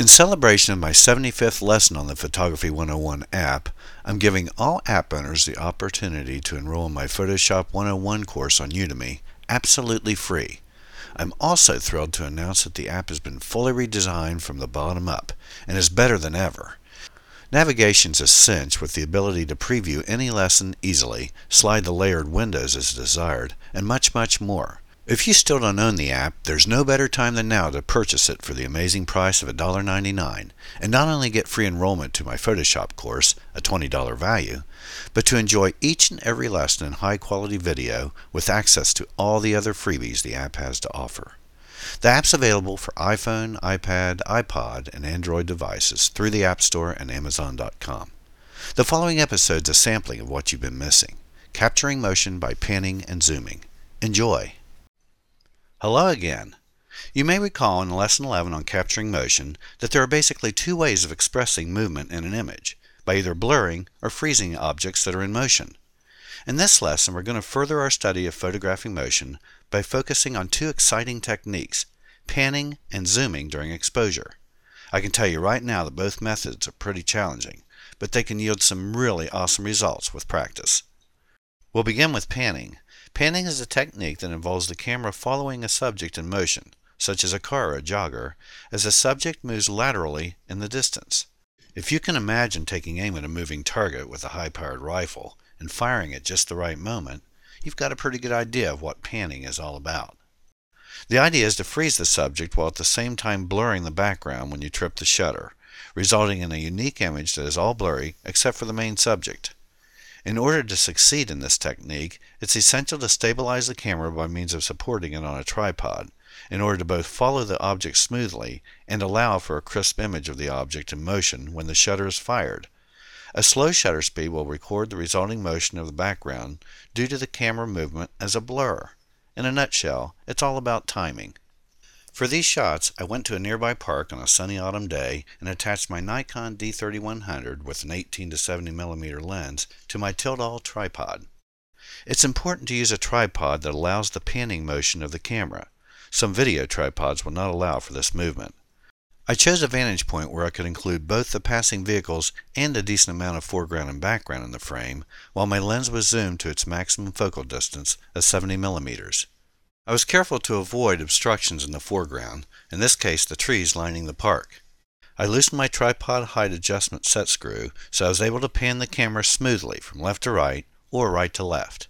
In celebration of my 75th lesson on the Photography 101 app, I'm giving all app owners the opportunity to enroll in my Photoshop 101 course on Udemy absolutely free. I'm also thrilled to announce that the app has been fully redesigned from the bottom up and is better than ever. Navigation's a cinch with the ability to preview any lesson easily, slide the layered windows as desired, and much, much more. If you still don't own the app, there's no better time than now to purchase it for the amazing price of $1.99 and not only get free enrollment to my Photoshop course, a $20 value, but to enjoy each and every lesson in high quality video with access to all the other freebies the app has to offer. The app's available for iPhone, iPad, iPod, and Android devices through the App Store and Amazon.com. The following episode's is a sampling of what you've been missing capturing motion by panning and zooming. Enjoy! Hello again. You may recall in Lesson 11 on capturing motion that there are basically two ways of expressing movement in an image, by either blurring or freezing objects that are in motion. In this lesson, we're going to further our study of photographing motion by focusing on two exciting techniques, panning and zooming during exposure. I can tell you right now that both methods are pretty challenging, but they can yield some really awesome results with practice. We'll begin with panning. Panning is a technique that involves the camera following a subject in motion, such as a car or a jogger, as the subject moves laterally in the distance. If you can imagine taking aim at a moving target with a high-powered rifle and firing at just the right moment, you've got a pretty good idea of what panning is all about. The idea is to freeze the subject while at the same time blurring the background when you trip the shutter, resulting in a unique image that is all blurry except for the main subject. In order to succeed in this technique, it's essential to stabilize the camera by means of supporting it on a tripod, in order to both follow the object smoothly and allow for a crisp image of the object in motion when the shutter is fired. A slow shutter speed will record the resulting motion of the background due to the camera movement as a blur. In a nutshell, it's all about timing. For these shots, I went to a nearby park on a sunny autumn day and attached my Nikon D3100 with an 18 to 70 mm lens to my Tiltall tripod. It's important to use a tripod that allows the panning motion of the camera. Some video tripods will not allow for this movement. I chose a vantage point where I could include both the passing vehicles and a decent amount of foreground and background in the frame, while my lens was zoomed to its maximum focal distance of 70 millimeters. I was careful to avoid obstructions in the foreground, in this case the trees lining the park. I loosened my tripod height adjustment set screw so I was able to pan the camera smoothly from left to right or right to left.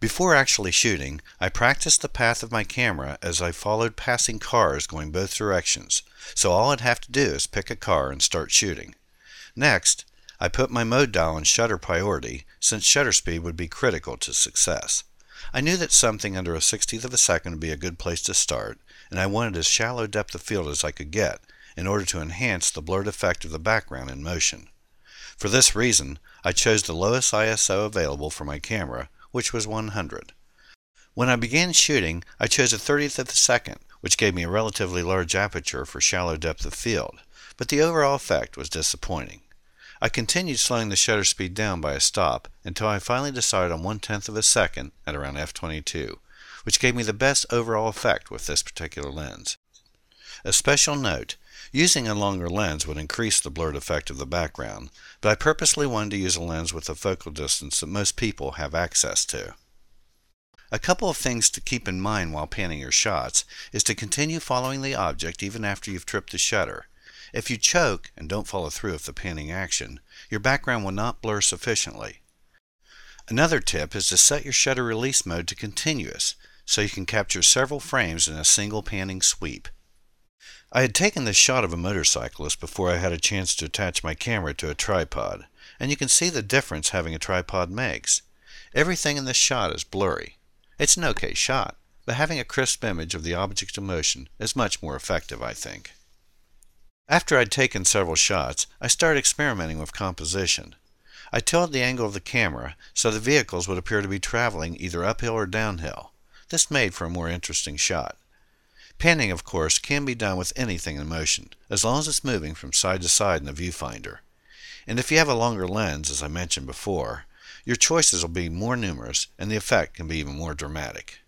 Before actually shooting, I practiced the path of my camera as I followed passing cars going both directions, so all I'd have to do is pick a car and start shooting. Next, I put my mode dial on shutter priority since shutter speed would be critical to success. I knew that something under a sixtieth of a second would be a good place to start, and I wanted as shallow depth of field as I could get in order to enhance the blurred effect of the background in motion. For this reason, I chose the lowest ISO available for my camera, which was 100. When I began shooting, I chose a 30th of a second, which gave me a relatively large aperture for shallow depth of field, but the overall effect was disappointing. I continued slowing the shutter speed down by a stop until I finally decided on one tenth of a second at around f22, which gave me the best overall effect with this particular lens. A special note, using a longer lens would increase the blurred effect of the background, but I purposely wanted to use a lens with a focal distance that most people have access to. A couple of things to keep in mind while panning your shots is to continue following the object even after you've tripped the shutter if you choke and don't follow through with the panning action, your background will not blur sufficiently. Another tip is to set your shutter release mode to continuous so you can capture several frames in a single panning sweep. I had taken this shot of a motorcyclist before I had a chance to attach my camera to a tripod, and you can see the difference having a tripod makes. Everything in this shot is blurry. It's an okay shot, but having a crisp image of the object in motion is much more effective, I think. After I'd taken several shots, I started experimenting with composition. I tilted the angle of the camera so the vehicles would appear to be traveling either uphill or downhill. This made for a more interesting shot. Panning, of course, can be done with anything in motion, as long as it's moving from side to side in the viewfinder. And if you have a longer lens, as I mentioned before, your choices will be more numerous and the effect can be even more dramatic.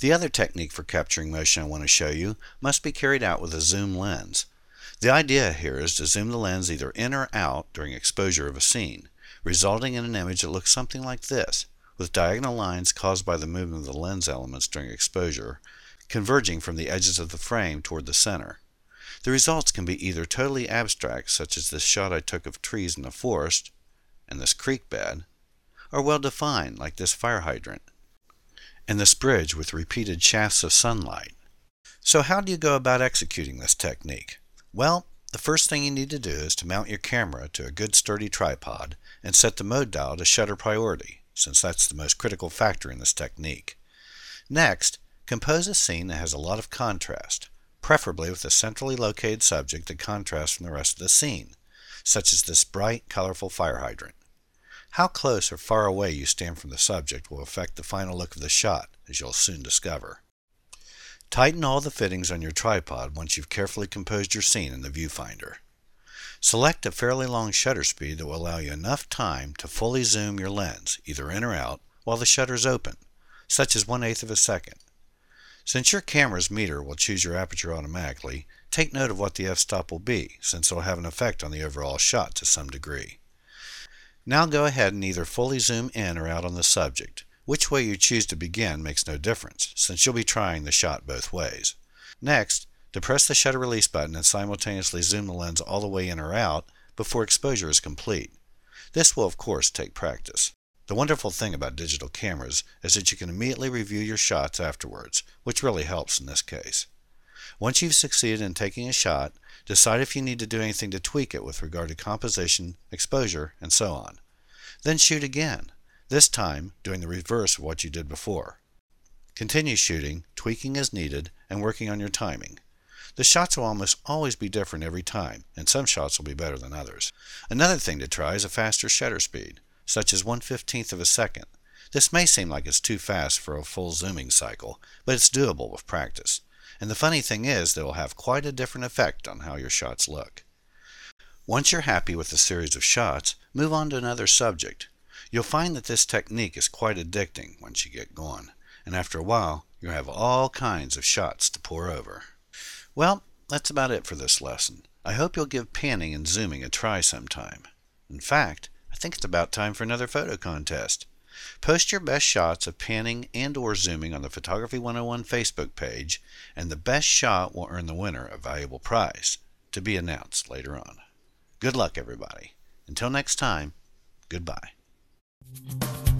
The other technique for capturing motion I want to show you must be carried out with a zoom lens. The idea here is to zoom the lens either in or out during exposure of a scene, resulting in an image that looks something like this, with diagonal lines caused by the movement of the lens elements during exposure, converging from the edges of the frame toward the center. The results can be either totally abstract, such as this shot I took of trees in the forest and this creek bed, or well defined, like this fire hydrant and this bridge with repeated shafts of sunlight. So, how do you go about executing this technique? Well, the first thing you need to do is to mount your camera to a good sturdy tripod and set the mode dial to shutter priority, since that's the most critical factor in this technique. Next, compose a scene that has a lot of contrast, preferably with a centrally located subject that contrasts from the rest of the scene, such as this bright, colorful fire hydrant. How close or far away you stand from the subject will affect the final look of the shot, as you'll soon discover. Tighten all the fittings on your tripod once you've carefully composed your scene in the viewfinder. Select a fairly long shutter speed that will allow you enough time to fully zoom your lens, either in or out, while the shutter is open, such as one eighth of a second. Since your camera's meter will choose your aperture automatically, take note of what the f-stop will be, since it will have an effect on the overall shot to some degree. Now go ahead and either fully zoom in or out on the subject, which way you choose to begin makes no difference, since you'll be trying the shot both ways. Next, depress the shutter release button and simultaneously zoom the lens all the way in or out before exposure is complete. This will of course take practice. The wonderful thing about digital cameras is that you can immediately review your shots afterwards, which really helps in this case. Once you've succeeded in taking a shot, decide if you need to do anything to tweak it with regard to composition, exposure, and so on. Then shoot again this time doing the reverse of what you did before. Continue shooting, tweaking as needed, and working on your timing. The shots will almost always be different every time, and some shots will be better than others. Another thing to try is a faster shutter speed, such as 1 15th of a second. This may seem like it's too fast for a full zooming cycle, but it's doable with practice. And the funny thing is that it will have quite a different effect on how your shots look. Once you're happy with a series of shots, move on to another subject. You'll find that this technique is quite addicting once you get going, and after a while you'll have all kinds of shots to pore over. Well, that's about it for this lesson. I hope you'll give panning and zooming a try sometime. In fact, I think it's about time for another photo contest. Post your best shots of panning and or zooming on the Photography 101 Facebook page, and the best shot will earn the winner a valuable prize, to be announced later on. Good luck, everybody. Until next time, goodbye. Thank you.